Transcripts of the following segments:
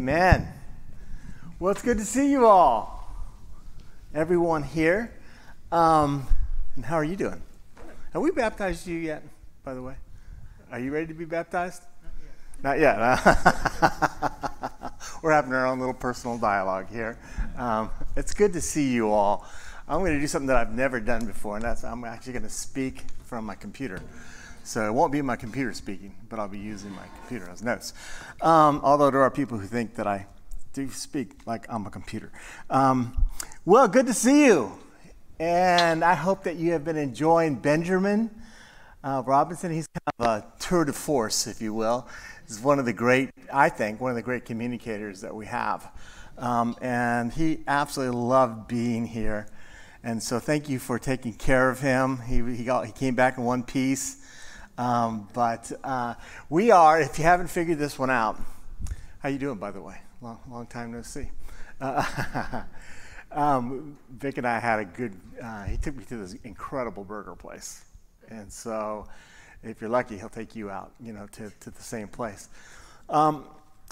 Amen. Well, it's good to see you all, everyone here. Um, and how are you doing? Have we baptized you yet, by the way? Are you ready to be baptized? Not yet. Not yet. We're having our own little personal dialogue here. Um, it's good to see you all. I'm going to do something that I've never done before, and that's I'm actually going to speak from my computer. So it won't be my computer speaking, but I'll be using my computer as notes. Um, although there are people who think that I do speak like I'm a computer. Um, well, good to see you. And I hope that you have been enjoying Benjamin uh, Robinson. He's kind of a tour de force, if you will. He's one of the great, I think, one of the great communicators that we have. Um, and he absolutely loved being here. And so thank you for taking care of him. He, he, got, he came back in one piece. Um, but uh, we are, if you haven't figured this one out, how you doing, by the way? Long, long time no see. Uh, um, Vic and I had a good. Uh, he took me to this incredible burger place, and so if you're lucky, he'll take you out, you know, to, to the same place. Um,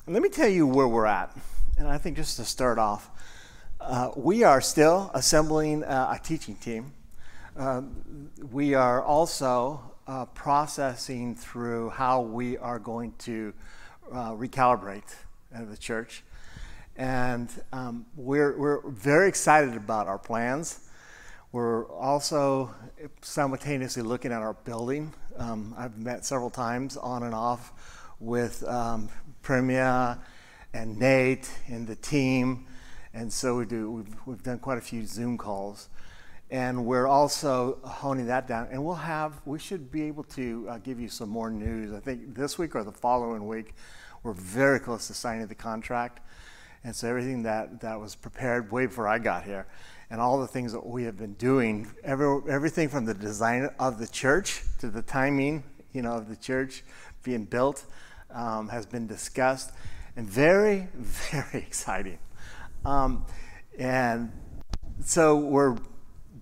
let me tell you where we're at, and I think just to start off, uh, we are still assembling uh, a teaching team. Um, we are also uh, processing through how we are going to uh, recalibrate the church. And um, we're, we're very excited about our plans. We're also simultaneously looking at our building. Um, I've met several times on and off with um, Premia and Nate and the team. And so we do, we've, we've done quite a few Zoom calls and we're also honing that down. And we'll have, we should be able to uh, give you some more news. I think this week or the following week, we're very close to signing the contract. And so everything that, that was prepared way before I got here, and all the things that we have been doing, every, everything from the design of the church to the timing, you know, of the church being built, um, has been discussed, and very, very exciting. Um, and so we're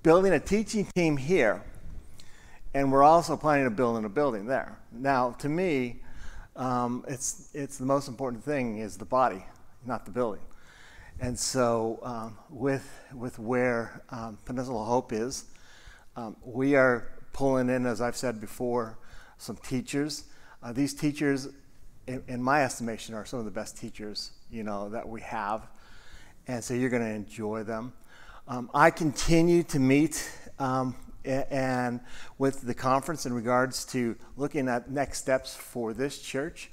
building a teaching team here, and we're also planning to build in a building there. Now, to me, um, it's, it's the most important thing is the body, not the building. And so, um, with, with where um, Peninsula Hope is, um, we are pulling in, as I've said before, some teachers. Uh, these teachers, in, in, my estimation, are some of the best teachers you know that we have, and so you're going to enjoy them. Um, I continue to meet um, and with the conference in regards to looking at next steps for this church.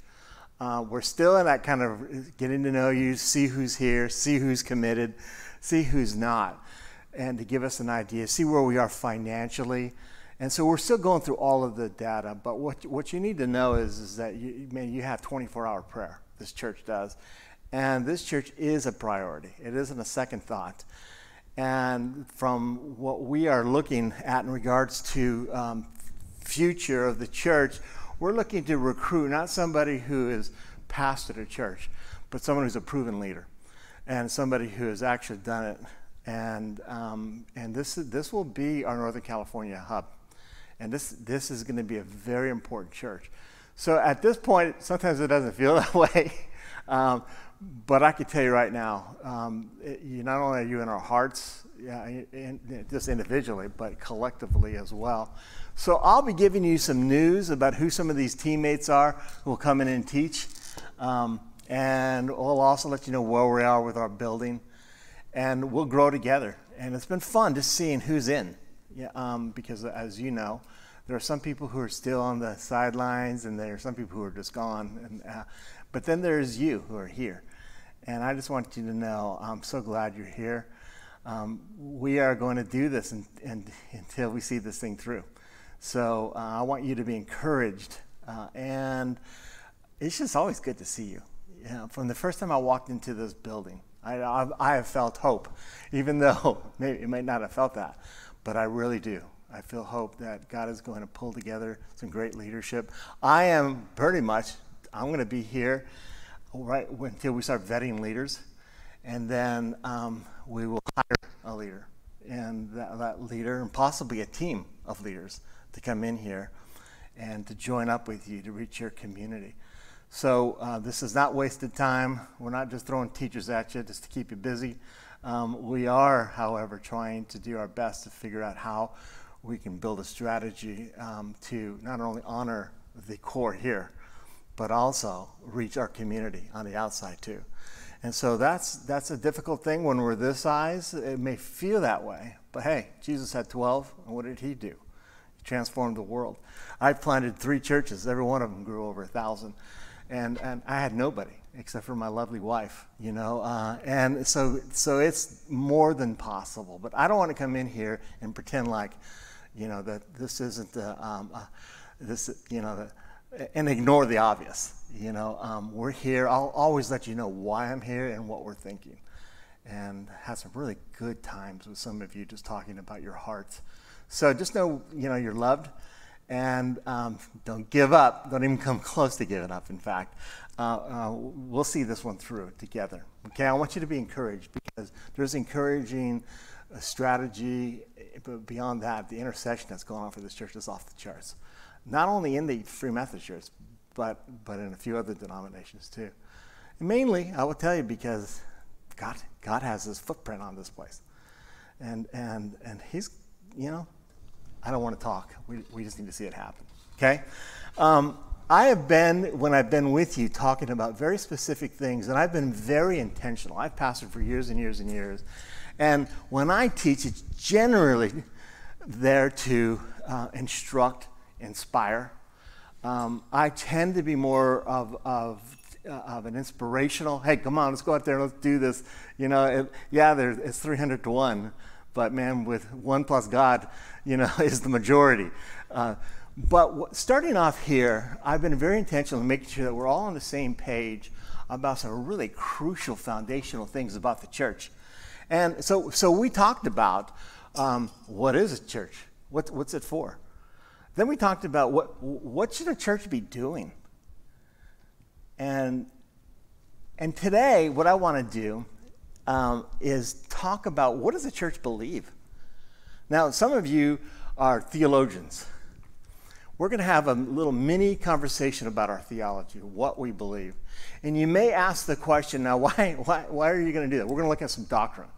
Uh, we're still in that kind of getting to know you, see who's here, see who's committed, see who's not, and to give us an idea, see where we are financially. And so we're still going through all of the data, but what, what you need to know is, is that you, man, you have 24 hour prayer, this church does. And this church is a priority, it isn't a second thought. And from what we are looking at in regards to um, future of the church, we're looking to recruit not somebody who is pastored a church, but someone who's a proven leader and somebody who has actually done it. And, um, and this, this will be our Northern California hub. And this, this is going to be a very important church. So at this point, sometimes it doesn't feel that way. Um, but I can tell you right now, um, it, you, not only are you in our hearts, yeah, just individually, but collectively as well. So I'll be giving you some news about who some of these teammates are who will come in and teach. Um, and we'll also let you know where we are with our building. And we'll grow together. And it's been fun just seeing who's in. Yeah, um, because as you know, there are some people who are still on the sidelines, and there are some people who are just gone. And, uh, but then there's you who are here. And I just want you to know I'm so glad you're here. Um, we are going to do this and, and, until we see this thing through. So uh, I want you to be encouraged. Uh, and it's just always good to see you. you know, from the first time I walked into this building, I, I, I have felt hope, even though maybe you might not have felt that, but I really do. I feel hope that God is going to pull together some great leadership. I am pretty much, I'm going to be here right until we start vetting leaders, and then um, we will hire a leader, and that, that leader, and possibly a team of leaders, to come in here and to join up with you to reach your community. So uh, this is not wasted time. We're not just throwing teachers at you just to keep you busy. Um, we are, however, trying to do our best to figure out how we can build a strategy um, to not only honor the core here, but also reach our community on the outside too. And so that's, that's a difficult thing when we're this size. It may feel that way, but hey, Jesus had 12, and what did he do? He transformed the world. I planted three churches, every one of them grew over a thousand and, and I had nobody except for my lovely wife, you know. Uh, and so, so it's more than possible. But I don't want to come in here and pretend like, you know, that this isn't the, um, uh, this, you know, the, and ignore the obvious. You know, um, we're here. I'll always let you know why I'm here and what we're thinking. And had some really good times with some of you just talking about your hearts. So just know, you know, you're loved and um, don't give up. Don't even come close to giving up, in fact. Uh, uh, we'll see this one through together. Okay, I want you to be encouraged because there's encouraging uh, strategy, but beyond that, the intercession that's going on for this church is off the charts. Not only in the Free Methodist Church, but, but in a few other denominations too. And mainly, I will tell you, because God, God has his footprint on this place. And, and, and he's, you know, I don't want to talk. We, we just need to see it happen. Okay? Um, I have been, when I've been with you, talking about very specific things, and I've been very intentional. I've pastored for years and years and years. And when I teach, it's generally there to uh, instruct, inspire. Um, I tend to be more of, of, uh, of an inspirational, hey, come on, let's go out there, let's do this. You know, it, yeah, it's 300 to 1 but man, with one plus God, you know, is the majority. Uh, but starting off here, I've been very intentional in making sure that we're all on the same page about some really crucial foundational things about the church. And so, so we talked about um, what is a church? What, what's it for? Then we talked about what, what should a church be doing? And, and today, what I want to do um, is talk about what does the church believe? Now, some of you are theologians. We're going to have a little mini conversation about our theology, what we believe. And you may ask the question now, why, why, why are you going to do that? We're going to look at some doctrine.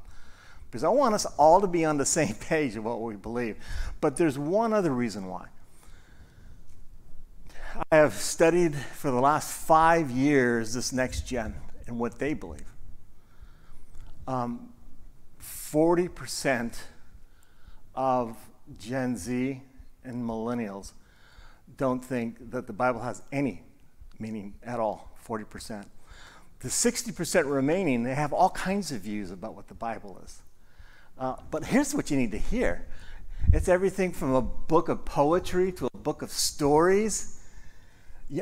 Because I want us all to be on the same page of what we believe. But there's one other reason why. I have studied for the last five years this next gen and what they believe um, 40% of Gen Z and millennials don't think that the Bible has any meaning at all, 40%. The 60% remaining, they have all kinds of views about what the Bible is. Uh, but here's what you need to hear it's everything from a book of poetry to a book of stories,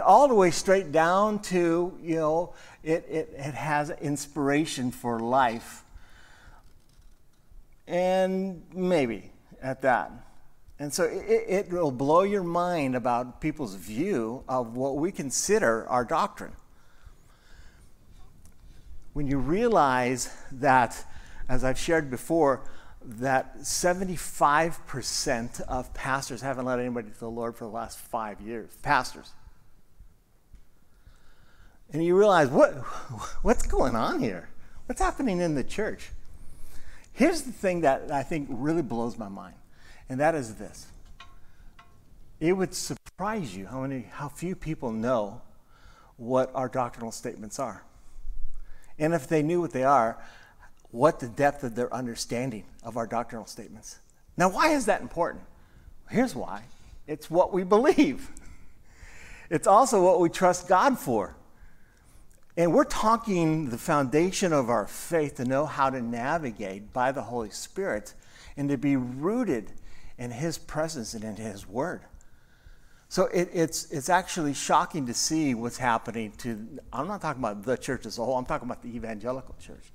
all the way straight down to, you know, it, it, it has inspiration for life. And maybe at that. And so it, it will blow your mind about people's view of what we consider our doctrine. When you realize that, as I've shared before, that 75% of pastors haven't led anybody to the Lord for the last five years. Pastors and you realize what what's going on here? What's happening in the church? Here's the thing that I think really blows my mind, and that is this. It would surprise you how many how few people know what our doctrinal statements are. And if they knew what they are, what the depth of their understanding of our doctrinal statements. Now, why is that important? Here's why. It's what we believe. It's also what we trust God for. And we're talking the foundation of our faith to know how to navigate by the Holy Spirit and to be rooted in His presence and in His Word. So it, it's, it's actually shocking to see what's happening to, I'm not talking about the church as a whole, I'm talking about the evangelical church.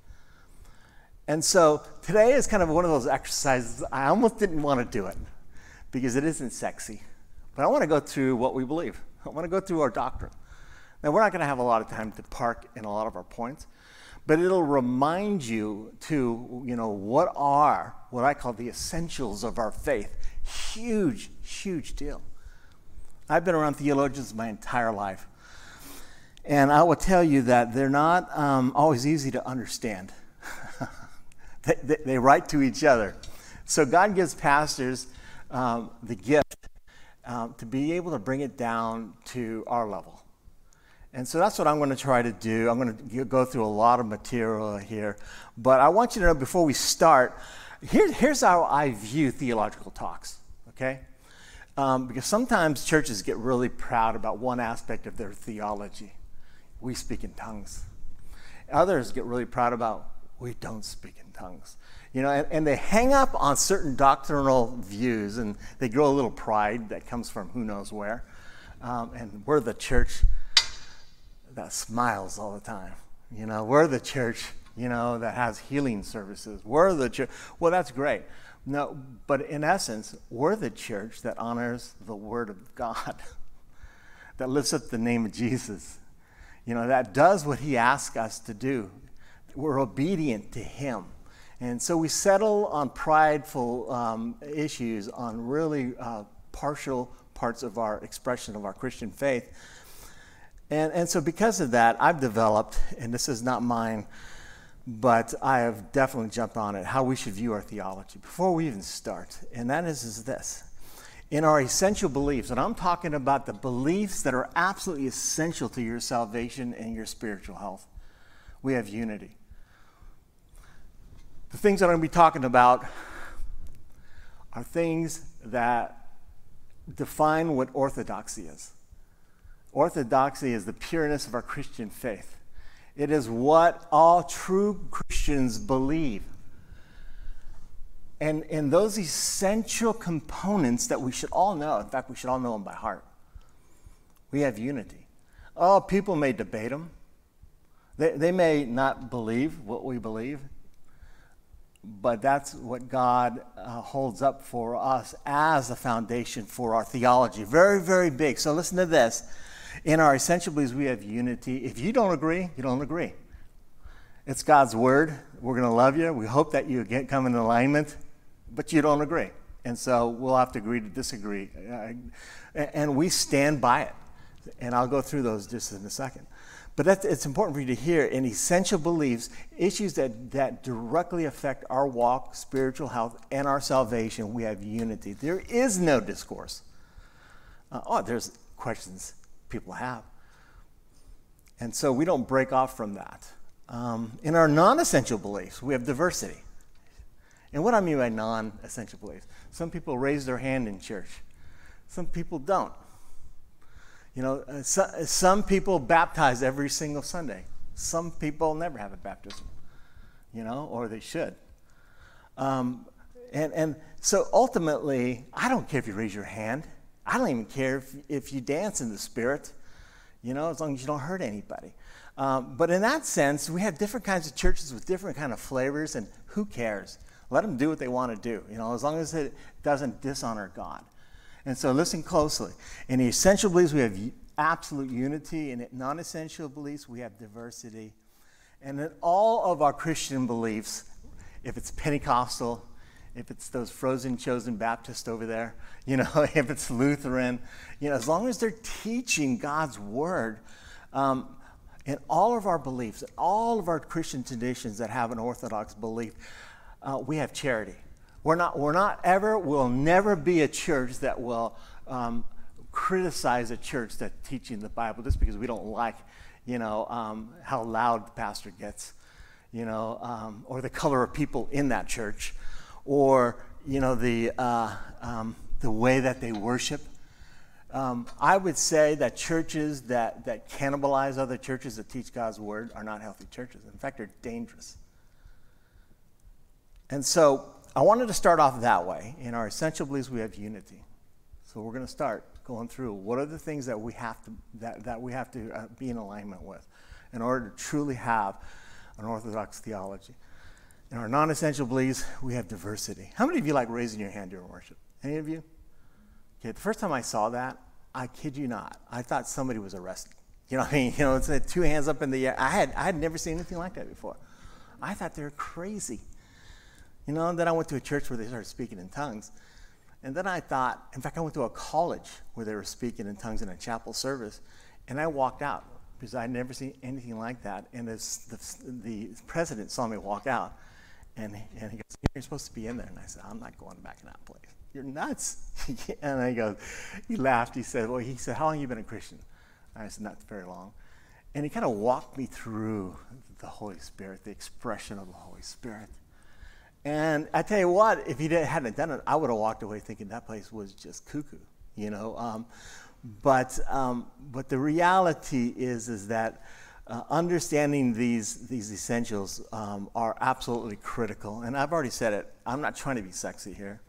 And so today is kind of one of those exercises, I almost didn't want to do it because it isn't sexy. But I want to go through what we believe, I want to go through our doctrine. Now, we're not going to have a lot of time to park in a lot of our points, but it'll remind you to, you know, what are what I call the essentials of our faith. Huge, huge deal. I've been around theologians my entire life. And I will tell you that they're not um, always easy to understand. they, they, they, write to each other. So God gives pastors um, the gift um, to be able to bring it down to our level. And so that's what I'm going to try to do. I'm going to go through a lot of material here. But I want you to know before we start, here, here's how I view theological talks, okay? Um, because sometimes churches get really proud about one aspect of their theology. We speak in tongues. Others get really proud about we don't speak in tongues. You know, and, and they hang up on certain doctrinal views and they grow a little pride that comes from who knows where. Um, and we're the church that smiles all the time. You know, we're the church, you know, that has healing services. We're the church. Well, that's great. No, but in essence, we're the church that honors the Word of God, that lifts up the name of Jesus. You know, that does what He asks us to do. We're obedient to Him. And so we settle on prideful um, issues, on really uh, partial parts of our expression of our Christian faith and, and so, because of that, I've developed, and this is not mine, but I have definitely jumped on it, how we should view our theology before we even start. And that is, is this in our essential beliefs, and I'm talking about the beliefs that are absolutely essential to your salvation and your spiritual health, we have unity. The things that I'm going to be talking about are things that define what orthodoxy is. Orthodoxy is the pureness of our Christian faith. It is what all true Christians believe. And, and those essential components that we should all know, in fact, we should all know them by heart. We have unity. Oh, people may debate them. They, they may not believe what we believe, but that's what God uh, holds up for us as a foundation for our theology. Very, very big. So listen to this. In our essential beliefs, we have unity. If you don't agree, you don't agree. It's God's word. We're going to love you. We hope that you get, come in alignment, but you don't agree. And so we'll have to agree to disagree. And we stand by it. And I'll go through those just in a second. But it's important for you to hear in essential beliefs, issues that, that directly affect our walk, spiritual health, and our salvation, we have unity. There is no discourse. Uh, oh, there's questions people have. And so we don't break off from that. Um, in our non essential beliefs, we have diversity. And what I mean by non essential beliefs, some people raise their hand in church, some people don't. You know, uh, so, some people baptize every single Sunday. Some people never have a baptism, you know, or they should. Um, and, and so ultimately, I don't care if you raise your hand. I don't even care if, if you dance in the spirit, you know, as long as you don't hurt anybody. Um, but in that sense, we have different kinds of churches with different kind of flavors, and who cares? Let them do what they want to do, you know, as long as it doesn't dishonor God. And so listen closely. In the essential beliefs, we have absolute unity. In non essential beliefs, we have diversity. And in all of our Christian beliefs, if it's Pentecostal, if it's those frozen chosen Baptist over there, you know, if it's Lutheran, you know, as long as they're teaching God's word, um, in all of our beliefs, in all of our Christian traditions that have an Orthodox belief, uh, we have charity. We're not, we're not ever, we'll never be a church that will um, criticize a church that's teaching the Bible just because we don't like, you know, um, how loud the pastor gets, you know, um, or the color of people in that church or you know the uh, um, the way that they worship. Um, I would say that churches that, that cannibalize other churches that teach God's word are not healthy churches. In fact, they're dangerous. And so I wanted to start off that way. In our essential beliefs, we have unity. So we're going to start going through what are the things that we have to, that, that we have to uh, be in alignment with in order to truly have an orthodox theology. In our non essential beliefs, we have diversity. How many of you like raising your hand during worship? Any of you? Okay, the first time I saw that, I kid you not, I thought somebody was arrested. You know what I mean? You know, it's like two hands up in the air. I had, I had never seen anything like that before. I thought they were crazy. You know, and then I went to a church where they started speaking in tongues. And then I thought, in fact, I went to a college where they were speaking in tongues in a chapel service, and I walked out because I'd never seen anything like that. And as the, the president saw me walk out, and, and he goes, You're supposed to be in there. And I said, I'm not going back in that place. You're nuts. and I go, He laughed. He said, Well, he said, How long have you been a Christian? I said, Not very long. And he kind of walked me through the Holy Spirit, the expression of the Holy Spirit. And I tell you what, if he hadn't done it, I would have walked away thinking that place was just cuckoo, you know. Um, but um, but the reality is is that uh, understanding these these essentials um, are absolutely critical. And I've already said it. I'm not trying to be sexy here.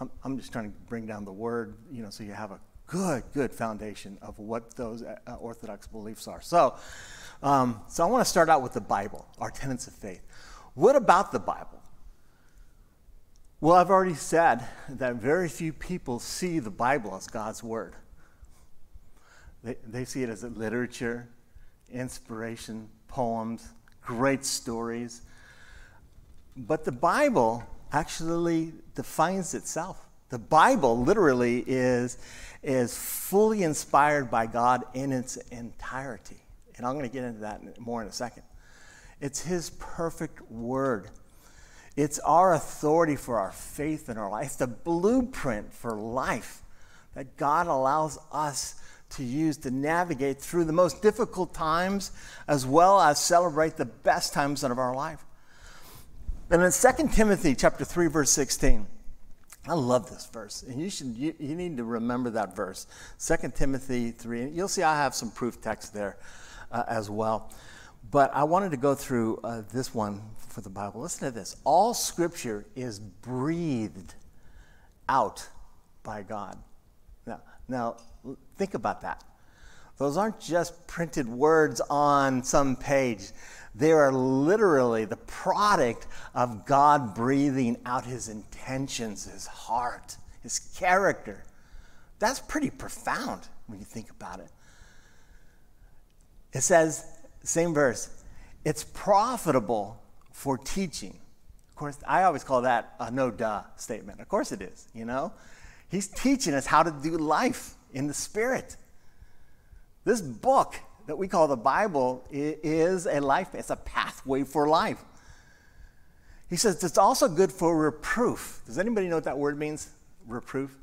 I'm, I'm just trying to bring down the word, you know, so you have a good good foundation of what those uh, orthodox beliefs are. So. Um, so I want to start out with the Bible, our tenets of faith. What about the Bible? Well, I've already said that very few people see the Bible as God's Word. They, they see it as a literature, inspiration, poems, great stories. But the Bible actually defines itself. The Bible literally is, is fully inspired by God in its entirety. And I'm going to get into that more in a second. It's His perfect word. It's our authority for our faith in our life. The blueprint for life that God allows us to use to navigate through the most difficult times as well as celebrate the best times of our life. And in 2 Timothy chapter 3 verse 16, I love this verse, and you should you, you need to remember that verse. 2 Timothy 3, And you'll see I have some proof text there uh, as well. But I wanted to go through uh, this one for the Bible. Listen to this. All scripture is breathed out by God. Now, now think about that. Those aren't just printed words on some page. They are literally the product of God breathing out his intentions, his heart, his character. That's pretty profound when you think about it. It says, same verse, it's profitable for teaching. Of course, I always call that a no duh statement. Of course it is, you know? He's teaching us how to do life in the Spirit. This book that we call the Bible is a life, it's a pathway for life. He says it's also good for reproof. Does anybody know what that word means? Reproof?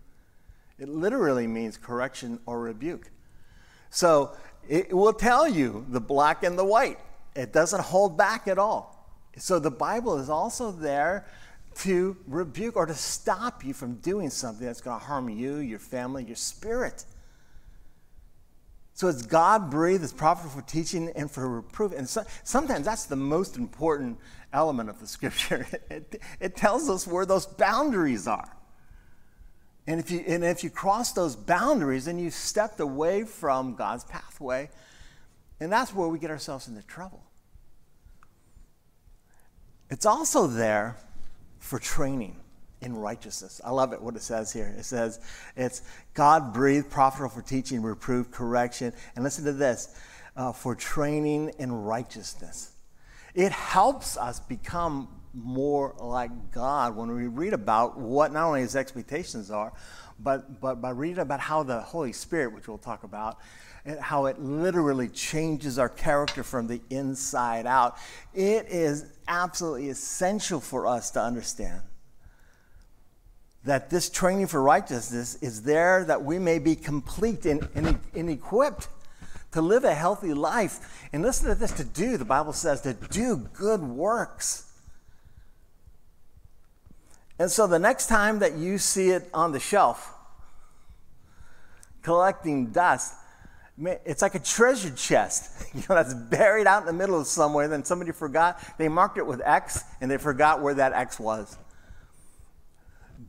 It literally means correction or rebuke. So it will tell you the black and the white. It doesn't hold back at all. So the Bible is also there to rebuke or to stop you from doing something that's going to harm you, your family, your spirit. So it's God breathed, it's profitable for teaching and for reproof. And so, sometimes that's the most important element of the scripture. It, it tells us where those boundaries are. And if, you, and if you cross those boundaries, then you stepped away from God's pathway. And that's where we get ourselves into trouble. It's also there for training in righteousness. I love it what it says here. It says it's God breathed, profitable for teaching, reproof, correction. And listen to this uh, for training in righteousness. It helps us become more like God when we read about what not only his expectations are, but, but by reading about how the Holy Spirit, which we'll talk about, how it literally changes our character from the inside out. It is absolutely essential for us to understand that this training for righteousness is there that we may be complete and, and, and equipped to live a healthy life. And listen to this to do, the Bible says, to do good works. And so the next time that you see it on the shelf, collecting dust, it's like a treasure chest, you know, that's buried out in the middle of somewhere. Then somebody forgot. They marked it with X, and they forgot where that X was.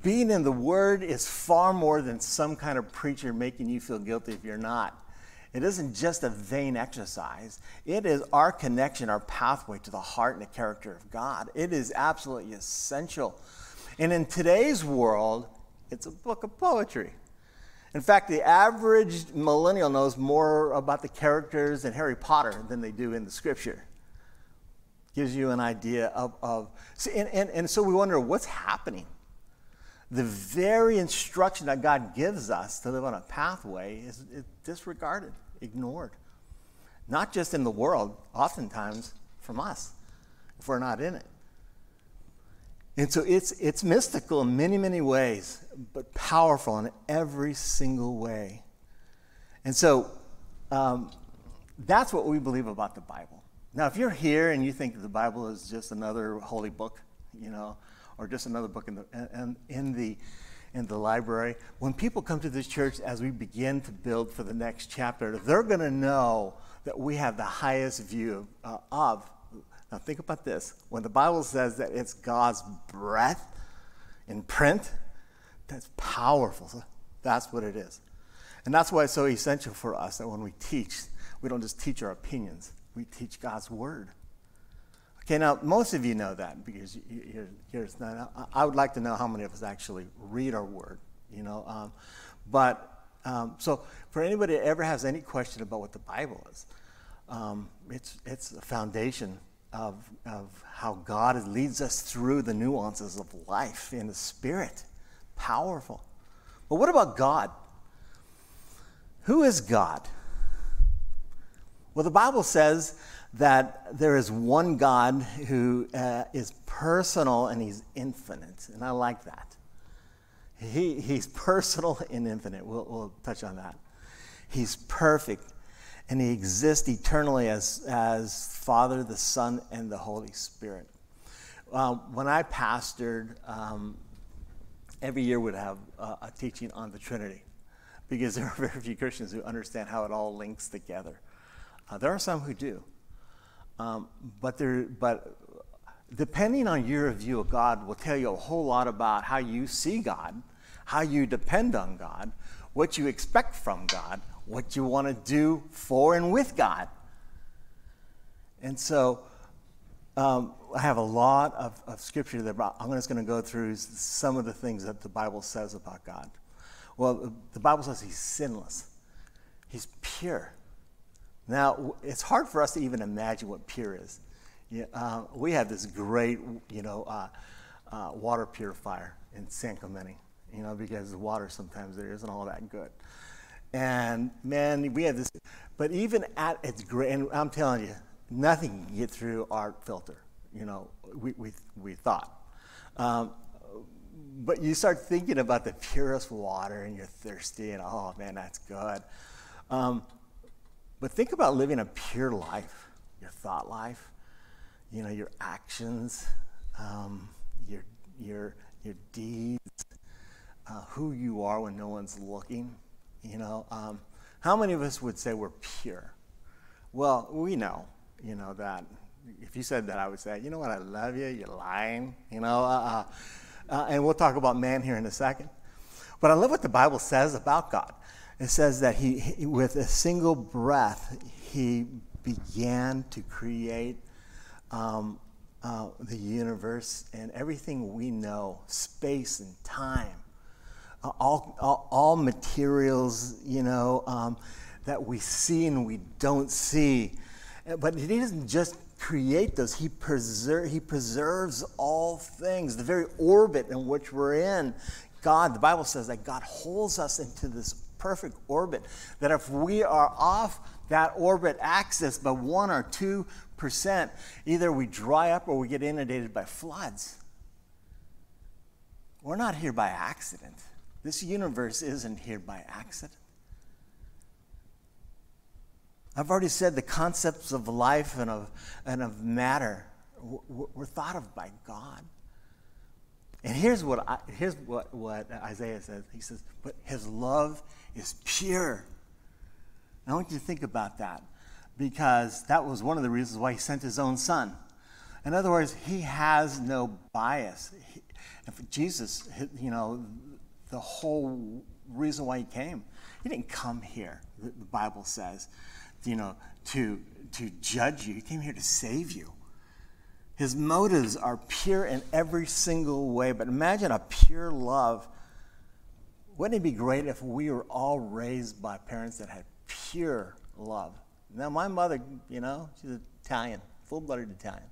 Being in the Word is far more than some kind of preacher making you feel guilty if you're not. It isn't just a vain exercise. It is our connection, our pathway to the heart and the character of God. It is absolutely essential and in today's world, it's a book of poetry. In fact, the average millennial knows more about the characters in Harry Potter than they do in the scripture. Gives you an idea of, of see, and, and, and so we wonder what's happening. The very instruction that God gives us to live on a pathway is, is disregarded, ignored. not just in the world, oftentimes from us, if we're not in it. And so it's, it's mystical in many, many ways, but powerful in every single way. And so um, that's what we believe about the Bible. Now, if you're here and you think the Bible is just another holy book, you know, or just another book in the, in, in the, in the library, when people come to this church as we begin to build for the next chapter, they're going to know that we have the highest view uh, of now, think about this. When the Bible says that it's God's breath in print, that's powerful. That's what it is. And that's why it's so essential for us that when we teach, we don't just teach our opinions, we teach God's word. Okay, now most of you know that because you're, you're, I would like to know how many of us actually read our word, you know. Um, but um, so for anybody that ever has any question about what the Bible is, um, it's, it's a foundation of, of how God leads us through the nuances of life in the Spirit. Powerful. But what about God? Who is God? Well, the Bible says that there is one God who uh, is personal and he's infinite. And I like that. He, he's personal and infinite. We'll, we'll touch on that. He's perfect and he exists eternally as, as Father, the Son, and the Holy Spirit. Uh, when I pastored, um, every year would have uh, a teaching on the Trinity because there are very few Christians who understand how it all links together. Uh, there are some who do, um, but there, but depending on your view of God will tell you a whole lot about how you see God, how you depend on God, what you expect from God, what you want to do for and with God. And so um, I have a lot of, of scripture that I'm just going to go through some of the things that the Bible says about God. Well, the Bible says he's sinless, he's pure. Now, it's hard for us to even imagine what pure is. Yeah, uh, we have this great, you know, uh, uh, water purifier in San Clemente, you know, because the water sometimes there isn't all that good. And man, we had this, but even at its great, and I'm telling you, nothing can get through our filter, you know, we, we, we thought. Um, but you start thinking about the purest water and you're thirsty and oh man, that's good. Um, but think about living a pure life, your thought life, you know, your actions, um, your, your, your deeds, uh, who you are when no one's looking. You know, um, how many of us would say we're pure? Well, we know, you know, that if you said that, I would say, you know what, I love you, you're lying, you know, uh, uh, uh, and we'll talk about man here in a second. But I love what the Bible says about God. It says that he, he with a single breath, he began to create um, uh, the universe and everything we know, space and time all, all, all materials, you know, um, that we see and we don't see. But he doesn't just create those, he, preser- he preserves all things, the very orbit in which we're in. God, the Bible says that God holds us into this perfect orbit, that if we are off that orbit axis by one or two percent, either we dry up or we get inundated by floods. We're not here by accident. This universe isn't here by accident. I've already said the concepts of life and of, and of matter were thought of by God. And here's what, I, here's what, what Isaiah says. He says, But his love is pure. I want you to think about that because that was one of the reasons why he sent his own son. In other words, he has no bias. He, Jesus, you know, the whole reason why he came. He didn't come here, the Bible says, you know, to, to judge you. He came here to save you. His motives are pure in every single way. But imagine a pure love. Wouldn't it be great if we were all raised by parents that had pure love? Now, my mother, you know, she's Italian, full blooded Italian.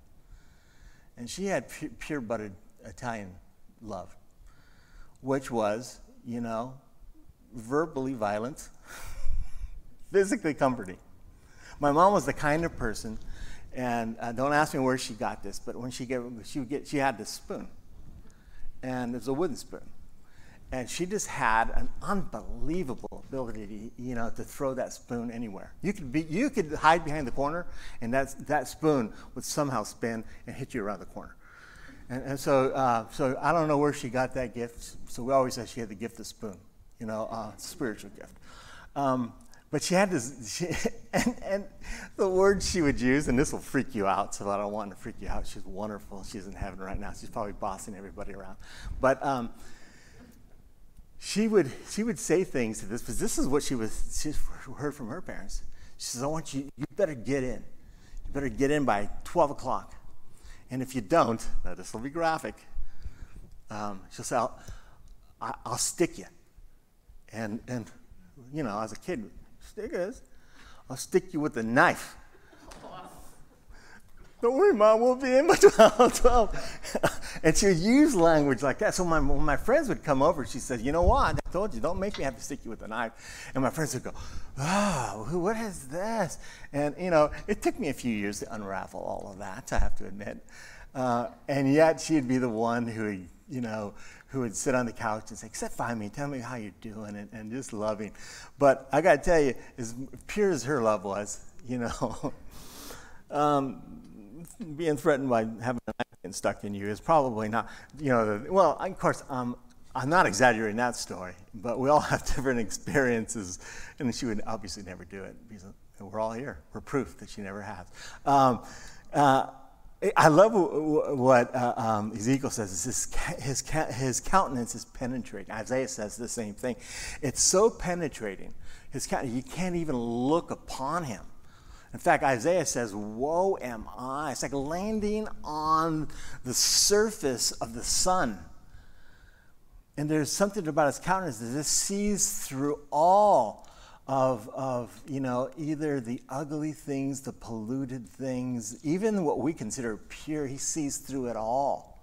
And she had pure blooded Italian love which was, you know, verbally violent, physically comforting. my mom was the kind of person, and uh, don't ask me where she got this, but when she get, she would get, she had this spoon, and it was a wooden spoon, and she just had an unbelievable ability, to, you know, to throw that spoon anywhere. You could be, you could hide behind the corner, and that that spoon would somehow spin and hit you around the corner. And, and so, uh, so I don't know where she got that gift. So we always said she had the gift of spoon, you know, uh, spiritual gift. Um, but she had this, she, and, and the word she would use, and this will freak you out, so I don't want to freak you out. She's wonderful. She's in heaven right now. She's probably bossing everybody around. But um, she would she would say things to this because this is what she was she heard from her parents. She says, "I want you. You better get in. You better get in by 12 o'clock. And if you don't, now this will be graphic. Um, she'll say, I'll, I'll, stick you." And and you know, as a kid, stickers. I'll stick you with a knife. Don't worry, Mom, we'll be in by 12. 12. and she would use language like that. So my, when my friends would come over, she said, You know what? I told you, don't make me have to stick you with a knife. And my friends would go, Oh, what is this? And, you know, it took me a few years to unravel all of that, I have to admit. Uh, and yet she'd be the one who would, you know, who would sit on the couch and say, Sit by me, tell me how you're doing, and, and just loving. But I got to tell you, as pure as her love was, you know, um, being threatened by having a knife stuck in you is probably not, you know, well, of course, um, I'm not exaggerating that story, but we all have different experiences, and she would obviously never do it because we're all here. We're proof that she never has. Um, uh, I love what uh, um, Ezekiel says. His, his, his countenance is penetrating. Isaiah says the same thing. It's so penetrating. His you can't even look upon him. In fact, Isaiah says, Woe am I. It's like landing on the surface of the sun. And there's something about his countenance that just sees through all of, of, you know, either the ugly things, the polluted things, even what we consider pure, he sees through it all.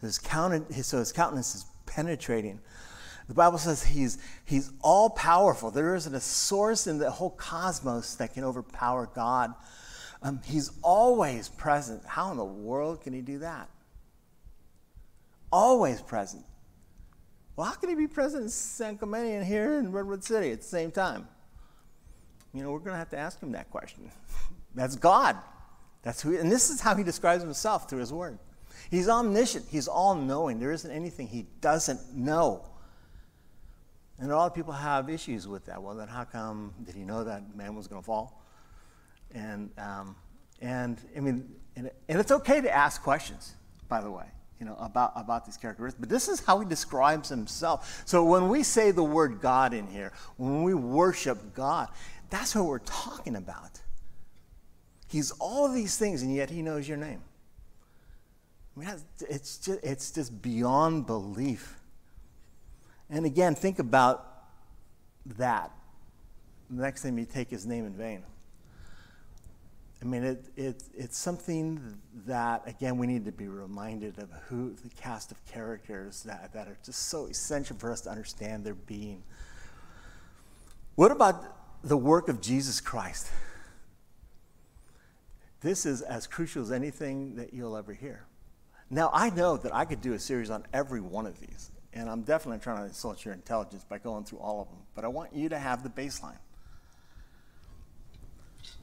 His countenance, so his countenance is penetrating. The Bible says he's, he's all powerful. There isn't a source in the whole cosmos that can overpower God. Um, he's always present. How in the world can he do that? Always present. Well, how can he be present in San Clemente and here in Redwood City at the same time? You know, we're going to have to ask him that question. That's God. That's who, and this is how he describes himself through his word. He's omniscient. He's all knowing. There isn't anything he doesn't know. And a lot of people have issues with that. Well, then how come did he know that man was going to fall? And, um, and I mean, and, and it's okay to ask questions, by the way, you know, about, about these characteristics. But this is how he describes himself. So when we say the word God in here, when we worship God, that's what we're talking about. He's all these things, and yet he knows your name. I mean, it's just, it's just beyond belief. And again, think about that. The next time you take his name in vain. I mean, it, it, it's something that, again, we need to be reminded of who the cast of characters that, that are just so essential for us to understand their being. What about the work of Jesus Christ? This is as crucial as anything that you'll ever hear. Now, I know that I could do a series on every one of these. And I'm definitely trying to insult your intelligence by going through all of them. But I want you to have the baseline.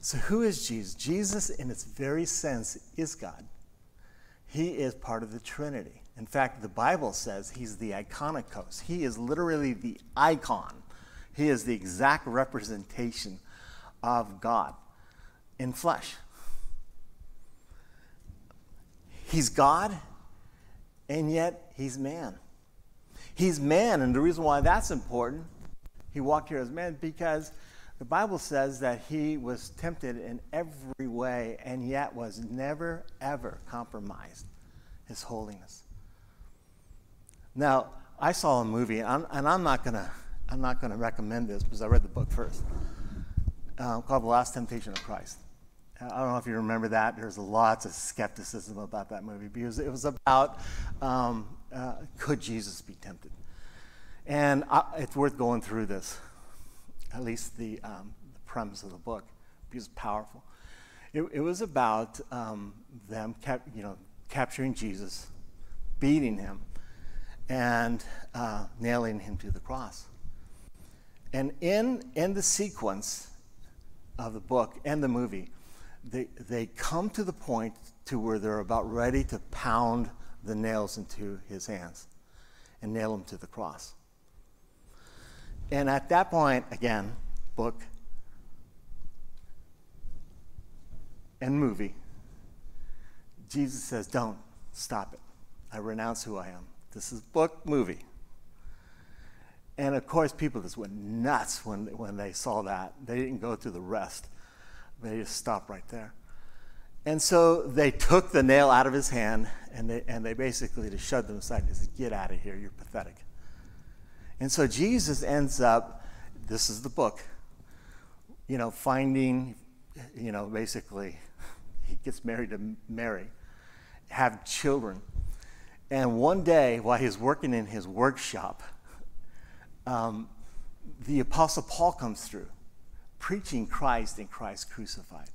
So, who is Jesus? Jesus, in its very sense, is God. He is part of the Trinity. In fact, the Bible says he's the iconikos. He is literally the icon. He is the exact representation of God in flesh. He's God, and yet he's man. He's man, and the reason why that's important, he walked here as man, because the Bible says that he was tempted in every way and yet was never, ever compromised his holiness. Now, I saw a movie, and I'm, and I'm not to I'm not to recommend this because I read the book first, uh, called The Last Temptation of Christ. I don't know if you remember that. There's lots of skepticism about that movie because it was about um, uh, could Jesus be tempted? And I, it's worth going through this, at least the, um, the premise of the book. because powerful. It, it was about um, them, cap, you know, capturing Jesus, beating him, and uh, nailing him to the cross. And in, in the sequence of the book and the movie, they, they come to the point to where they're about ready to pound the nails into his hands and nail him to the cross. And at that point, again, book and movie, Jesus says, Don't stop it. I renounce who I am. This is book, movie. And of course, people just went nuts when, when they saw that. They didn't go through the rest, they just stopped right there. And so they took the nail out of his hand and they, and they basically just shoved him aside and said, Get out of here, you're pathetic. And so Jesus ends up, this is the book, you know, finding, you know, basically, he gets married to Mary, have children. And one day, while he's working in his workshop, um, the Apostle Paul comes through, preaching Christ and Christ crucified.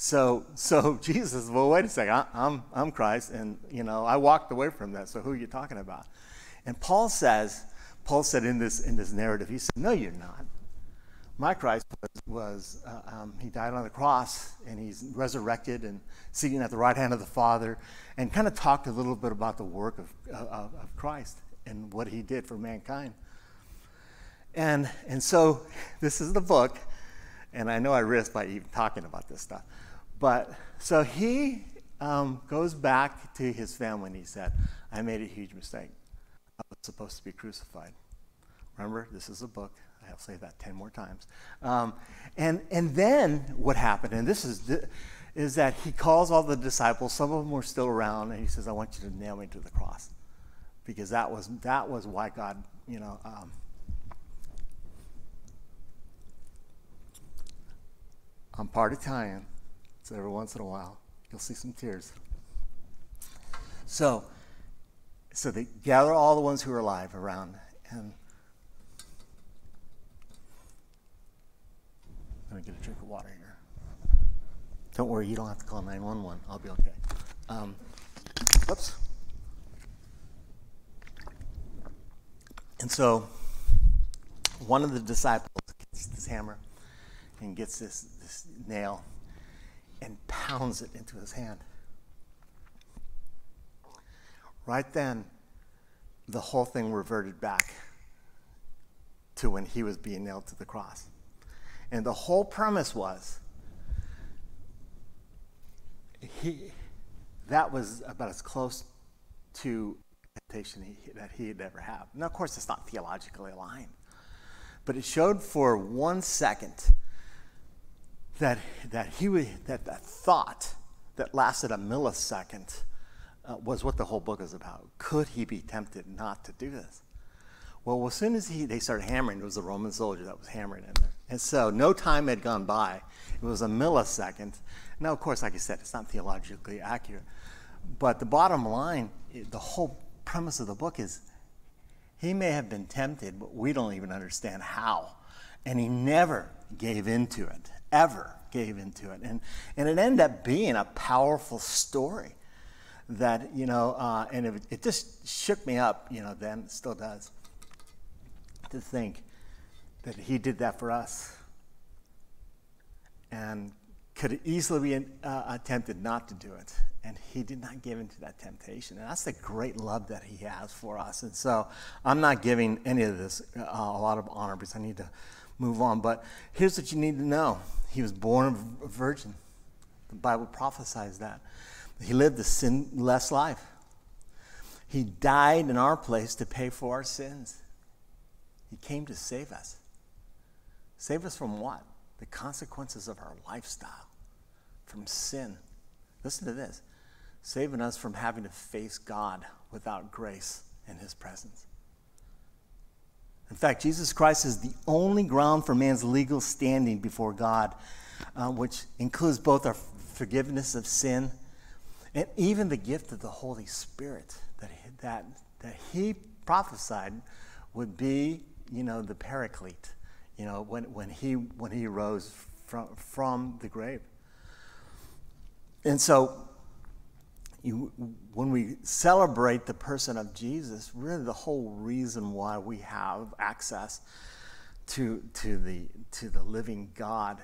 So, so Jesus, well, wait a second, I, I'm, I'm Christ, and you know, I walked away from that. So who are you talking about? And Paul says, Paul said in this in this narrative, he said, "No, you're not. My Christ was, was uh, um, he died on the cross, and he's resurrected and sitting at the right hand of the Father, and kind of talked a little bit about the work of, of, of Christ and what he did for mankind." And and so this is the book, and I know I risk by even talking about this stuff. But so he um, goes back to his family and he said, I made a huge mistake. I was supposed to be crucified. Remember, this is a book. I'll say that 10 more times. Um, and, and then what happened, and this is, is that he calls all the disciples, some of them were still around, and he says, I want you to nail me to the cross. Because that was, that was why God, you know, um, I'm part Italian. So every once in a while, you'll see some tears. So, so they gather all the ones who are alive around, and let me get a drink of water here. Don't worry, you don't have to call 911. I'll be okay. Um, oops. And so, one of the disciples gets this hammer and gets this, this nail and pounds it into his hand. Right then, the whole thing reverted back to when he was being nailed to the cross. And the whole premise was he, that was about as close to temptation that he had ever had. Now, of course, it's not theologically aligned, but it showed for one second that, that, he would, that that thought that lasted a millisecond uh, was what the whole book is about. Could he be tempted not to do this? Well, as soon as he, they started hammering, it was a Roman soldier that was hammering in there. And so no time had gone by. It was a millisecond. Now, of course, like I said, it's not theologically accurate. But the bottom line, the whole premise of the book is he may have been tempted, but we don't even understand how. And he never gave into it ever gave into it. And, and it ended up being a powerful story that, you know, uh, and it, it, just shook me up, you know, then, it still does, to think that he did that for us and could easily be uh, attempted not to do it. And he did not give into that temptation. And that's the great love that he has for us. And so I'm not giving any of this uh, a lot of honor because I need to move on. But here's what you need to know he was born a virgin. The Bible prophesies that. He lived a sinless life. He died in our place to pay for our sins. He came to save us. Save us from what? The consequences of our lifestyle, from sin. Listen to this saving us from having to face God without grace in His presence. In fact, Jesus Christ is the only ground for man's legal standing before God, uh, which includes both our forgiveness of sin and even the gift of the Holy Spirit that, that, that he prophesied would be, you know, the paraclete, you know, when, when, he, when he rose from, from the grave. And so, you, when we celebrate the person of Jesus, really the whole reason why we have access to, to, the, to the living God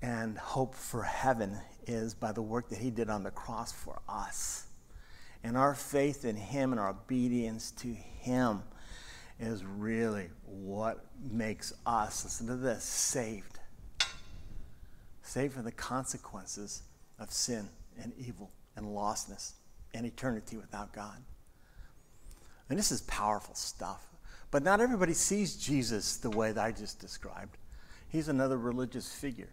and hope for heaven is by the work that he did on the cross for us. And our faith in him and our obedience to him is really what makes us, listen to this, saved. Saved from the consequences of sin and evil and lostness and eternity without God. And this is powerful stuff. But not everybody sees Jesus the way that I just described. He's another religious figure.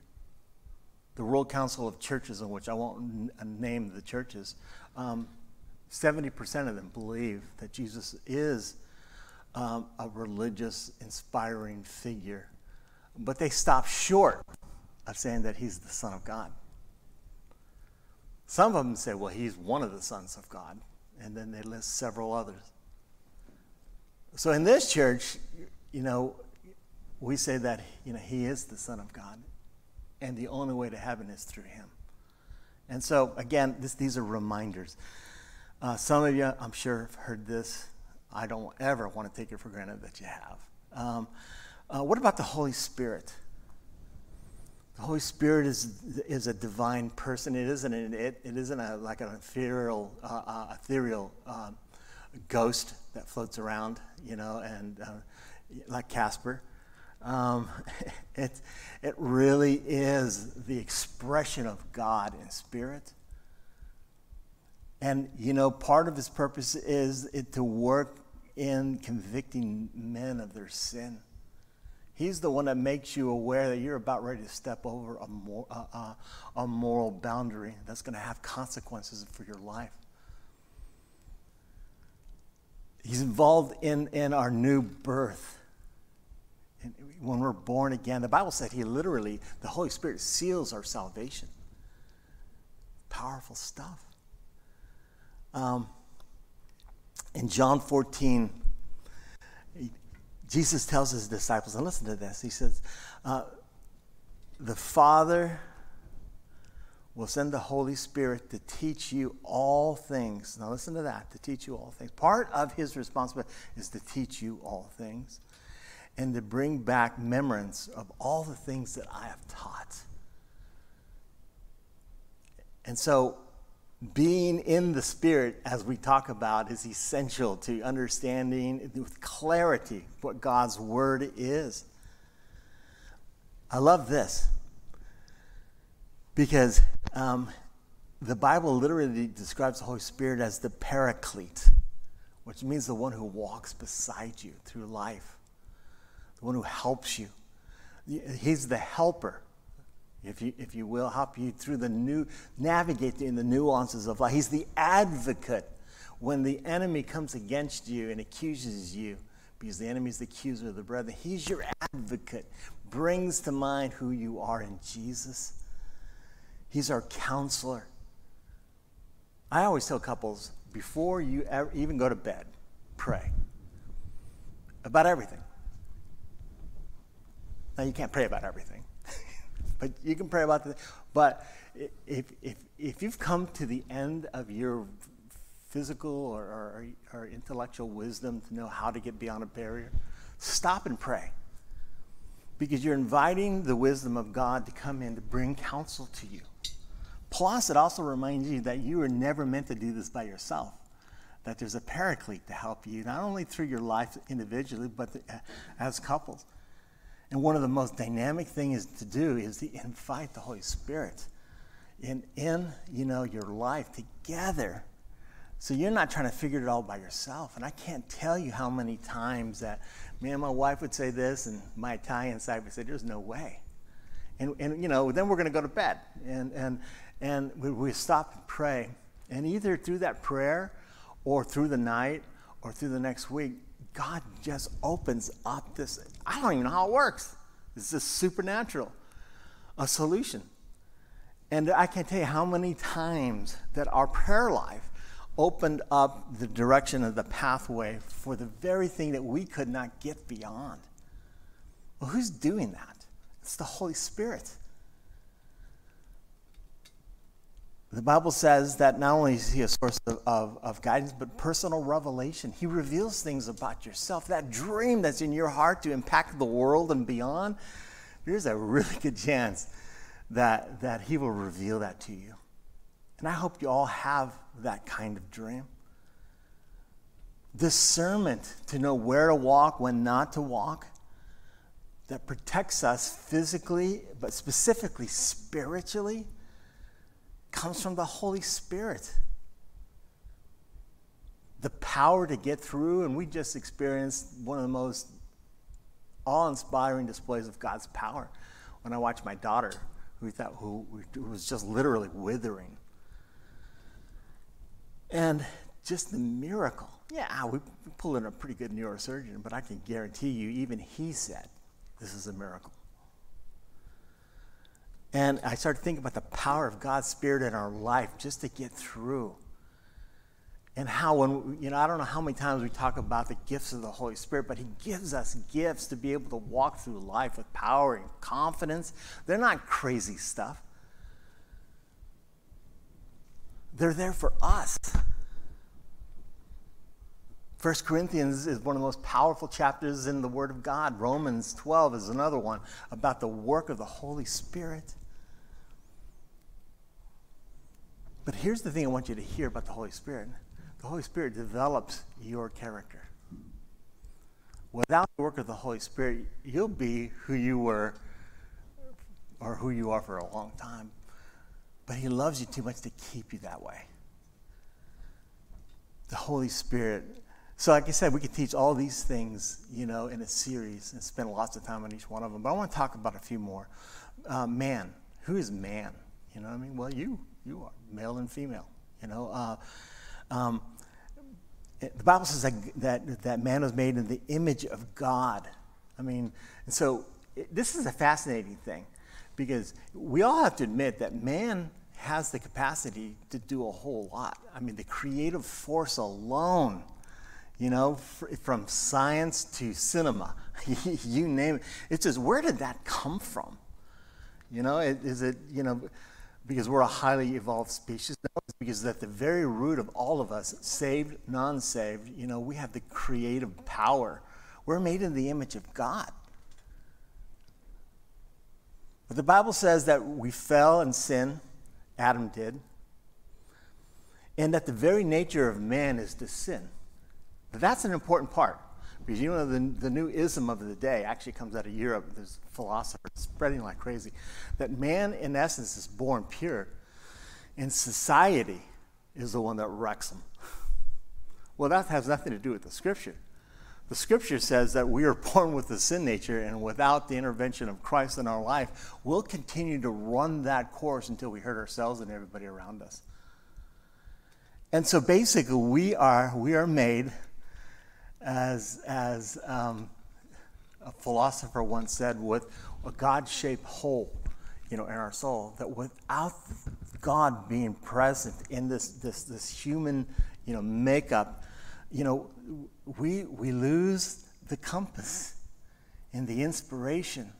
The World Council of Churches, in which I won't uh, name the churches, um, 70% of them believe that Jesus is um, a religious, inspiring figure. But they stop short of saying that he's the Son of God. Some of them say, well, he's one of the sons of God. And then they list several others. So in this church, you know, we say that, you know, he is the Son of God. And the only way to heaven is through him. And so, again, this, these are reminders. Uh, some of you, I'm sure, have heard this. I don't ever want to take it for granted that you have. Um, uh, what about the Holy Spirit? The Holy Spirit is, is a divine person. It isn't, an, it, it isn't a, like an ethereal, uh, uh, ethereal um, ghost that floats around, you know, and uh, like Casper. Um, it, it really is the expression of God in spirit. And, you know, part of his purpose is it to work in convicting men of their sin. He's the one that makes you aware that you're about ready to step over a, mor- uh, a moral boundary that's going to have consequences for your life. He's involved in, in our new birth. And when we're born again, the Bible said he literally, the Holy Spirit seals our salvation. Powerful stuff. Um, in John 14, Jesus tells his disciples, and listen to this. He says, uh, The Father will send the Holy Spirit to teach you all things. Now, listen to that to teach you all things. Part of his responsibility is to teach you all things and to bring back remembrance of all the things that I have taught. And so, being in the Spirit, as we talk about, is essential to understanding with clarity what God's Word is. I love this because um, the Bible literally describes the Holy Spirit as the paraclete, which means the one who walks beside you through life, the one who helps you. He's the helper if you, if you will, help you through the new, navigate in the nuances of life. He's the advocate when the enemy comes against you and accuses you, because the enemy is the accuser of the brethren. He's your advocate, brings to mind who you are in Jesus. He's our counselor. I always tell couples before you ever, even go to bed, pray about everything. Now, you can't pray about everything but you can pray about the. But if if if you've come to the end of your physical or, or, or intellectual wisdom to know how to get beyond a barrier, stop and pray. Because you're inviting the wisdom of God to come in to bring counsel to you. Plus, it also reminds you that you were never meant to do this by yourself. That there's a paraclete to help you, not only through your life individually, but the, as couples. And one of the most dynamic things to do is to invite the Holy Spirit in, in you know, your life together. So you're not trying to figure it all by yourself. And I can't tell you how many times that me and my wife would say this, and my Italian side would say, There's no way. And, and you know, then we're going to go to bed. And, and, and we, we stop and pray. And either through that prayer or through the night or through the next week, God just opens up this. I don't even know how it works. It's just supernatural, a solution. And I can't tell you how many times that our prayer life opened up the direction of the pathway for the very thing that we could not get beyond. Well, who's doing that? It's the Holy Spirit. The Bible says that not only is he a source of, of, of, guidance, but personal revelation. He reveals things about yourself. That dream that's in your heart to impact the world and beyond, there's a really good chance that, that he will reveal that to you. And I hope you all have that kind of dream. Discernment to know where to walk, when not to walk, that protects us physically, but specifically spiritually comes from the Holy Spirit. The power to get through, and we just experienced one of the most awe inspiring displays of God's power when I watched my daughter, who, thought, who, who was just literally withering. And just the miracle. Yeah, we pulled in a pretty good neurosurgeon, but I can guarantee you, even he said, this is a miracle. And I started thinking about the power of God's Spirit in our life just to get through. And how, when, you know, I don't know how many times we talk about the gifts of the Holy Spirit, but He gives us gifts to be able to walk through life with power and confidence. They're not crazy stuff, they're there for us. First Corinthians is one of the most powerful chapters in the Word of God. Romans 12 is another one about the work of the Holy Spirit. But here's the thing I want you to hear about the Holy Spirit the Holy Spirit develops your character. Without the work of the Holy Spirit, you'll be who you were or who you are for a long time. But He loves you too much to keep you that way. The Holy Spirit. So, like I said, we could teach all these things, you know, in a series and spend lots of time on each one of them. But I want to talk about a few more. Uh, man, who is man? You know what I mean? Well, you you are male and female. You know, uh, um, the Bible says that, that that man was made in the image of God. I mean, and so it, this is a fascinating thing because we all have to admit that man has the capacity to do a whole lot. I mean, the creative force alone, you know, from science to cinema, you name it. It's just, where did that come from? You know, is it, you know, because we're a highly evolved species. Because at the very root of all of us, saved, non saved, you know, we have the creative power. We're made in the image of God. But the Bible says that we fell in sin, Adam did, and that the very nature of man is to sin. But that's an important part. Because you know, the, the new ism of the day actually comes out of Europe. There's philosophers spreading like crazy. That man, in essence, is born pure, and society is the one that wrecks him. Well, that has nothing to do with the scripture. The scripture says that we are born with the sin nature, and without the intervention of Christ in our life, we'll continue to run that course until we hurt ourselves and everybody around us. And so basically, we are, we are made as, as um, a philosopher once said, with a God shaped hole you know, in our soul, that without God being present in this, this, this human you know, makeup, you know, we, we lose the compass and the inspiration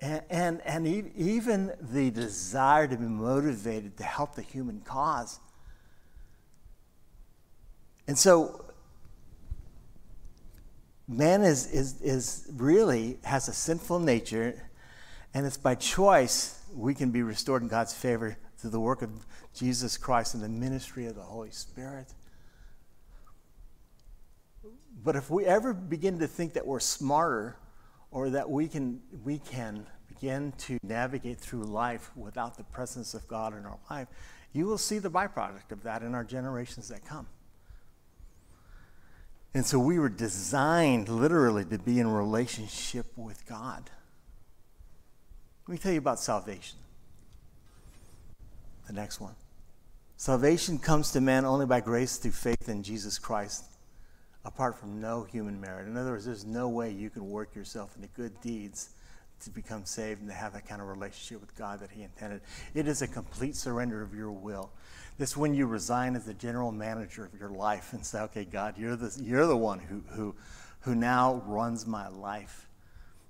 and, and, and even the desire to be motivated to help the human cause. And so man is, is, is really has a sinful nature, and it's by choice we can be restored in God's favor through the work of Jesus Christ and the ministry of the Holy Spirit. But if we ever begin to think that we're smarter or that we can, we can begin to navigate through life without the presence of God in our life, you will see the byproduct of that in our generations that come. And so we were designed literally to be in relationship with God. Let me tell you about salvation. The next one. Salvation comes to man only by grace through faith in Jesus Christ, apart from no human merit. In other words, there's no way you can work yourself into good deeds to become saved and to have that kind of relationship with God that He intended. It is a complete surrender of your will. This when you resign as the general manager of your life and say, okay, God, you're the, you're the one who, who, who now runs my life.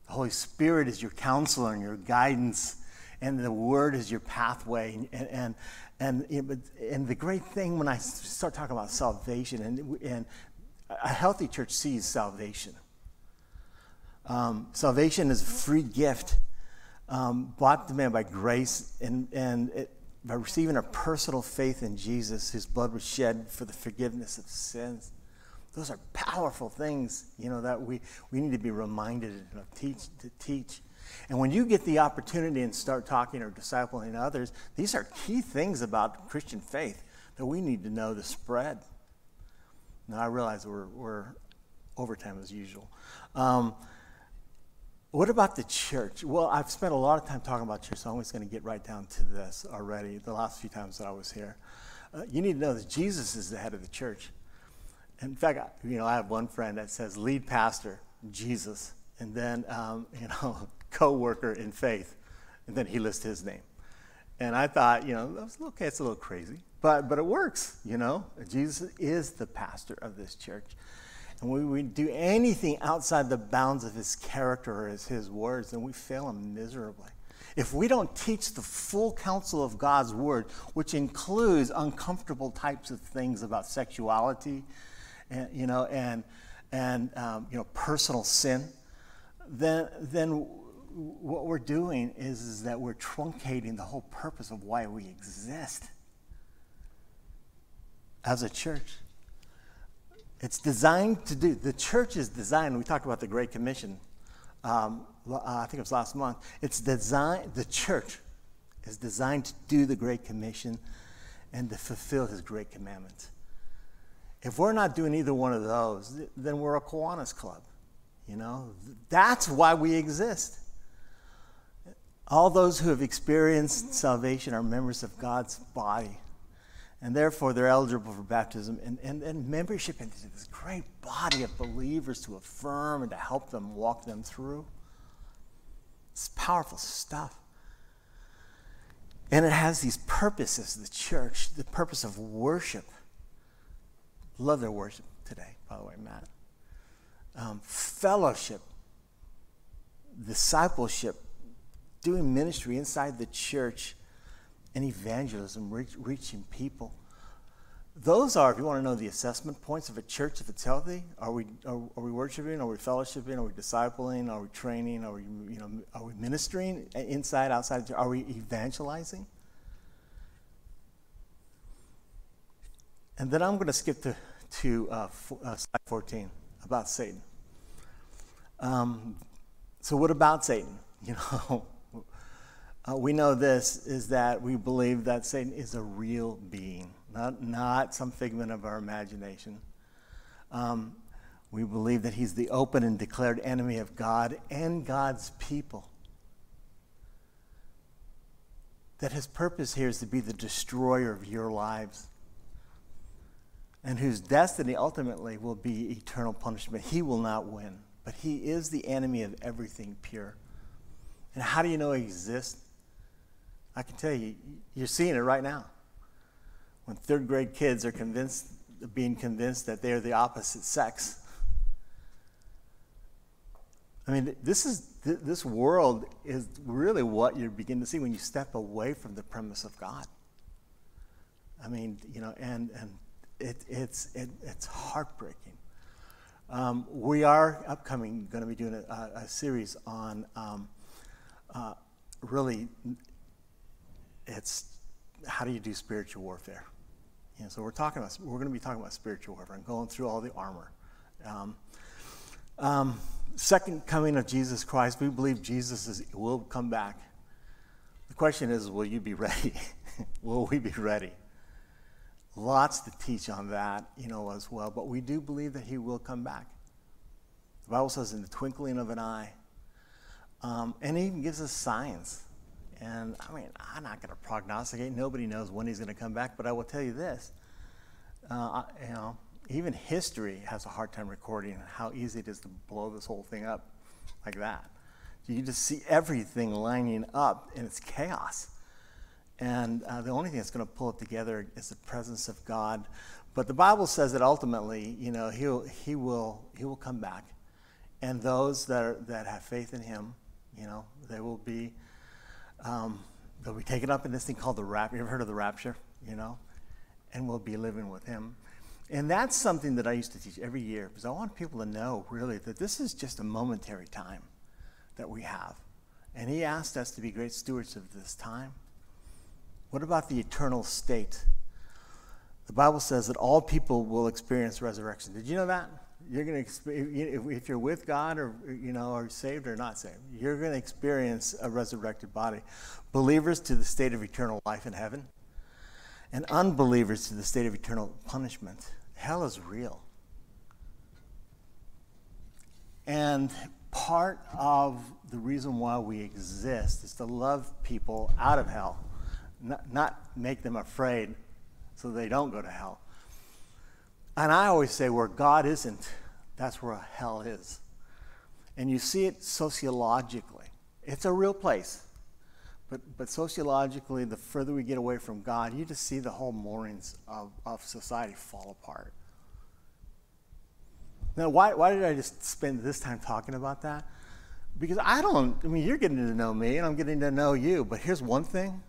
The Holy Spirit is your counselor and your guidance. and the Word is your pathway. And, and, and, and the great thing when I start talking about salvation, and, and a healthy church sees salvation. Um, salvation is a free gift um, bought to man by grace and, and it, by receiving a personal faith in Jesus, whose blood was shed for the forgiveness of sins. Those are powerful things, you know, that we, we need to be reminded of teach, to teach. And when you get the opportunity and start talking or discipling others, these are key things about Christian faith that we need to know to spread. Now, I realize we're, we're overtime as usual. Um, what about the church? Well, I've spent a lot of time talking about church, so I'm just going to get right down to this already, the last few times that I was here. Uh, you need to know that Jesus is the head of the church. In fact, you know, I have one friend that says lead pastor, Jesus, and then, um, you know, co-worker in faith, and then he lists his name. And I thought, you know, was, okay, it's a little crazy, but, but it works, you know. Jesus is the pastor of this church. And when we do anything outside the bounds of his character or his, words, then we fail him miserably. If we don't teach the full counsel of God's word, which includes uncomfortable types of things about sexuality, and, you know, and, and um, you know, personal sin, then, then what we're doing is, is that we're truncating the whole purpose of why we exist as a church. It's designed to do, the church is designed, we talked about the Great Commission, um, uh, I think it was last month. It's designed, the church is designed to do the Great Commission and to fulfill his great commandments. If we're not doing either one of those, then we're a Kiwanis club. You know, that's why we exist. All those who have experienced salvation are members of God's body and therefore they're eligible for baptism and, and, and membership into this great body of believers to affirm and to help them walk them through. It's powerful stuff. And it has these purposes, the church, the purpose of worship. Love their worship today, by the way, Matt. Um, fellowship, discipleship, doing ministry inside the church and evangelism, reach, reaching people. Those are, if you want to know the assessment points of a church, if it's healthy, are we, are, are we worshiping? Are we fellowshipping? Are we discipling? Are we training? Are we, you know, are we ministering inside, outside? Are we evangelizing? And then I'm going to skip to, to uh, uh, slide 14 about Satan. Um, so, what about Satan? You know, uh, we know this is that we believe that Satan is a real being, not, not some figment of our imagination. Um, we believe that he's the open and declared enemy of God and God's people. That his purpose here is to be the destroyer of your lives, and whose destiny ultimately will be eternal punishment. He will not win, but he is the enemy of everything pure. And how do you know he exists? I can tell you, you're seeing it right now. When third grade kids are convinced, being convinced that they are the opposite sex. I mean, this is this world is really what you begin to see when you step away from the premise of God. I mean, you know, and and it, it's it, it's heartbreaking. Um, we are upcoming going to be doing a, a series on um, uh, really it's how do you do spiritual warfare? You know, so we're talking about we're going to be talking about spiritual warfare and going through all the armor. Um, um, second coming of Jesus Christ, we believe Jesus is, will come back. The question is, will you be ready? will we be ready? Lots to teach on that, you know, as well. But we do believe that He will come back. The Bible says, in the twinkling of an eye, um, and He even gives us signs and I mean, I'm not going to prognosticate. Nobody knows when he's going to come back. But I will tell you this: uh, you know, even history has a hard time recording how easy it is to blow this whole thing up like that. You just see everything lining up, and it's chaos. And uh, the only thing that's going to pull it together is the presence of God. But the Bible says that ultimately, you know, he'll, he will he will come back, and those that are, that have faith in Him, you know, they will be um, they'll be taken up in this thing called the rapture. You ever heard of the rapture? You know? And we'll be living with him. And that's something that I used to teach every year because I want people to know really that this is just a momentary time that we have. And he asked us to be great stewards of this time. What about the eternal state? The Bible says that all people will experience resurrection. Did you know that? You're going to if you're with God or you know are saved or not saved, you're going to experience a resurrected body. Believers to the state of eternal life in heaven, and unbelievers to the state of eternal punishment. Hell is real. And part of the reason why we exist is to love people out of hell, not, not make them afraid so they don't go to hell. And I always say, where God isn't, that's where hell is. And you see it sociologically. It's a real place. But, but sociologically, the further we get away from God, you just see the whole moorings of, of society fall apart. Now, why, why did I just spend this time talking about that? Because I don't, I mean, you're getting to know me and I'm getting to know you, but here's one thing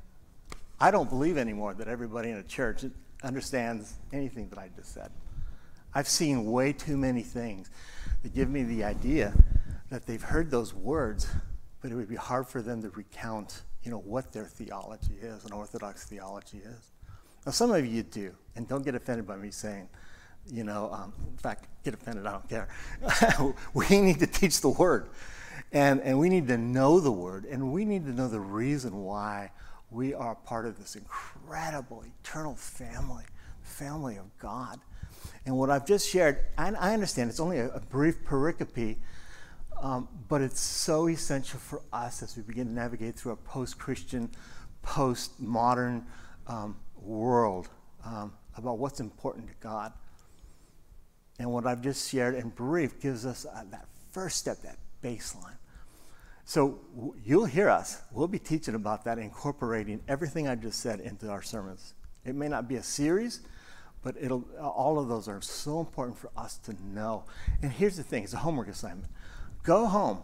I don't believe anymore that everybody in a church understands anything that I just said. I've seen way too many things that give me the idea that they've heard those words, but it would be hard for them to recount, you know, what their theology is, an Orthodox theology is. Now, some of you do, and don't get offended by me saying, you know, um, in fact, get offended, I don't care. we need to teach the Word, and, and we need to know the Word, and we need to know the reason why we are part of this incredible, eternal family, family of God. And what I've just shared, I, I understand it's only a, a brief pericope, um, but it's so essential for us as we begin to navigate through a post Christian, post modern um, world um, about what's important to God. And what I've just shared in brief gives us uh, that first step, that baseline. So you'll hear us. We'll be teaching about that, incorporating everything I just said into our sermons. It may not be a series, but it'll, all of those are so important for us to know. And here's the thing it's a homework assignment. Go home,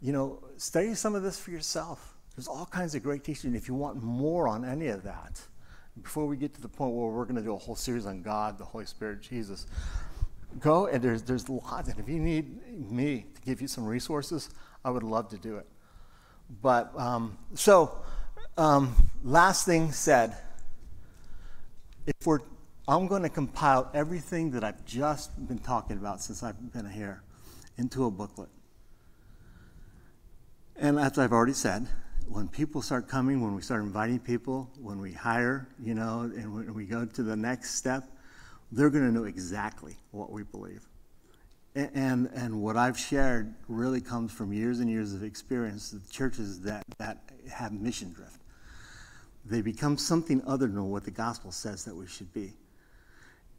you know, study some of this for yourself. There's all kinds of great teaching. If you want more on any of that, before we get to the point where we're going to do a whole series on God, the Holy Spirit, Jesus, go and there's, there's lots. And if you need me to give you some resources, I would love to do it. But um, so, um, last thing said, if we're, I'm going to compile everything that I've just been talking about since I've been here into a booklet. And as I've already said, when people start coming, when we start inviting people, when we hire, you know, and when we go to the next step, they're going to know exactly what we believe. And, and what I've shared really comes from years and years of experience of churches that, that have mission drift. They become something other than what the gospel says that we should be.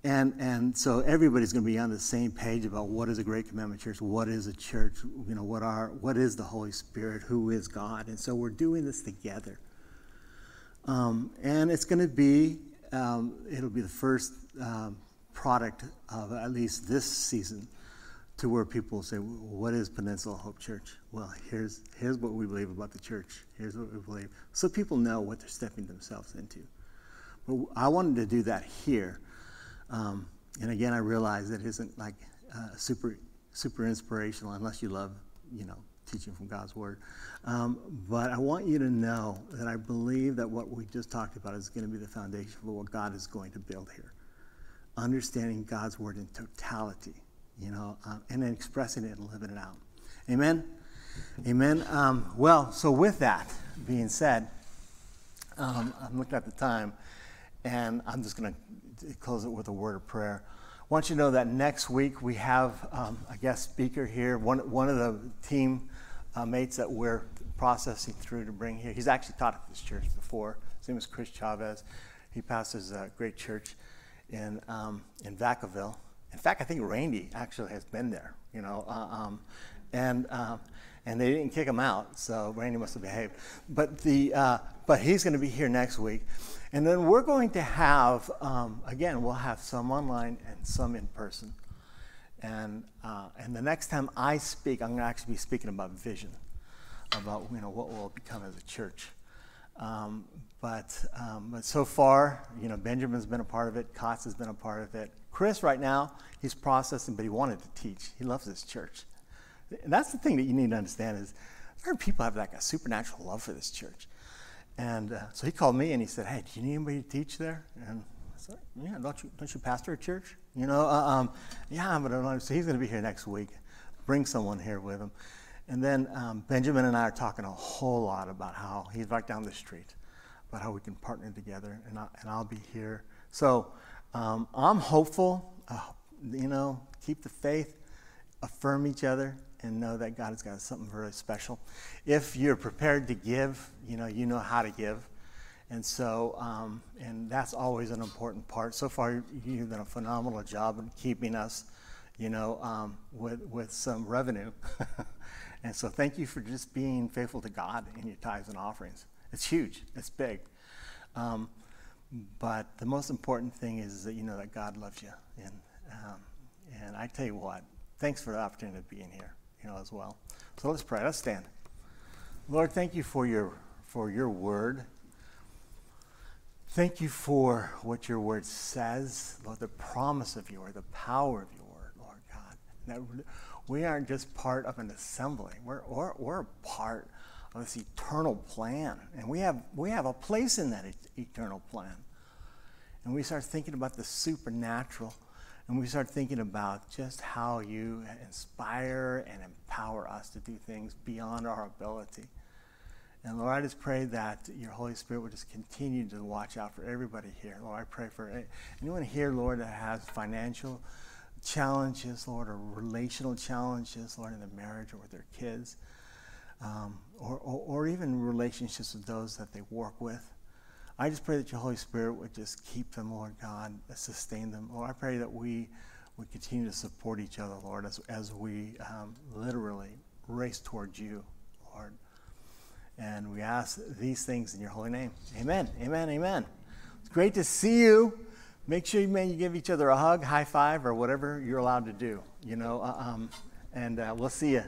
And, and so everybody's going to be on the same page about what is a great commandment church, what is a church, you know, what are what is the Holy Spirit, who is God, and so we're doing this together. Um, and it's going to be um, it'll be the first um, product of at least this season to where people say, "What is Peninsula Hope Church?" Well, here's here's what we believe about the church. Here's what we believe, so people know what they're stepping themselves into. But I wanted to do that here, um, and again, I realize that it isn't like uh, super super inspirational unless you love, you know, teaching from God's Word. Um, but I want you to know that I believe that what we just talked about is going to be the foundation for what God is going to build here. Understanding God's Word in totality you know, uh, and then expressing it and living it out. Amen? Amen. Um, well, so with that being said, um, I'm looking at the time, and I'm just going to close it with a word of prayer. I want you to know that next week we have um, a guest speaker here, one, one of the team uh, mates that we're processing through to bring here. He's actually taught at this church before. His name is Chris Chavez. He pastors a great church in, um, in Vacaville. In fact, I think Randy actually has been there, you know, uh, um, and uh, and they didn't kick him out, so Randy must have behaved. But the uh, but he's going to be here next week, and then we're going to have um, again we'll have some online and some in person, and uh, and the next time I speak, I'm going to actually be speaking about vision, about you know what we'll become as a church. Um, but, um, but so far, you know, Benjamin's been a part of it, Kotz has been a part of it. Chris, right now, he's processing, but he wanted to teach. He loves this church. And that's the thing that you need to understand is there are people have like a supernatural love for this church. And uh, so he called me and he said, "Hey, do you need anybody to teach there?" And I said, "Yeah, don't you don't you pastor a church? You know, uh, um, yeah, but I don't know." So he's going to be here next week. Bring someone here with him. And then um, Benjamin and I are talking a whole lot about how he's right down the street, about how we can partner together, and, I, and I'll be here. So um, I'm hopeful. Uh, you know, keep the faith, affirm each other, and know that God has got something really special. If you're prepared to give, you know, you know how to give. And so, um, and that's always an important part. So far, you've done a phenomenal job in keeping us, you know, um, with, with some revenue. and so, thank you for just being faithful to God in your tithes and offerings. It's huge, it's big. Um, but the most important thing is that you know that God loves you. And, um, and I tell you what, thanks for the opportunity of being here you know, as well. So let's pray. Let's stand. Lord, thank you for your for your word. Thank you for what your word says, Lord, the promise of your word, the power of your word, Lord God. That we aren't just part of an assembly. We're, we're, we're a part of this eternal plan. And we have, we have a place in that eternal plan. And we start thinking about the supernatural and we start thinking about just how you inspire and empower us to do things beyond our ability. And Lord, I just pray that your Holy Spirit would just continue to watch out for everybody here. Lord, I pray for anyone here, Lord, that has financial challenges, Lord, or relational challenges, Lord, in their marriage or with their kids, um, or, or, or even relationships with those that they work with. I just pray that your Holy Spirit would just keep them, Lord God, sustain them. Lord, I pray that we would continue to support each other, Lord, as, as we um, literally race towards you, Lord. And we ask these things in your holy name. Amen. Amen. Amen. It's great to see you. Make sure, man, you give each other a hug, high five, or whatever you're allowed to do. You know, uh, um, and uh, we'll see you.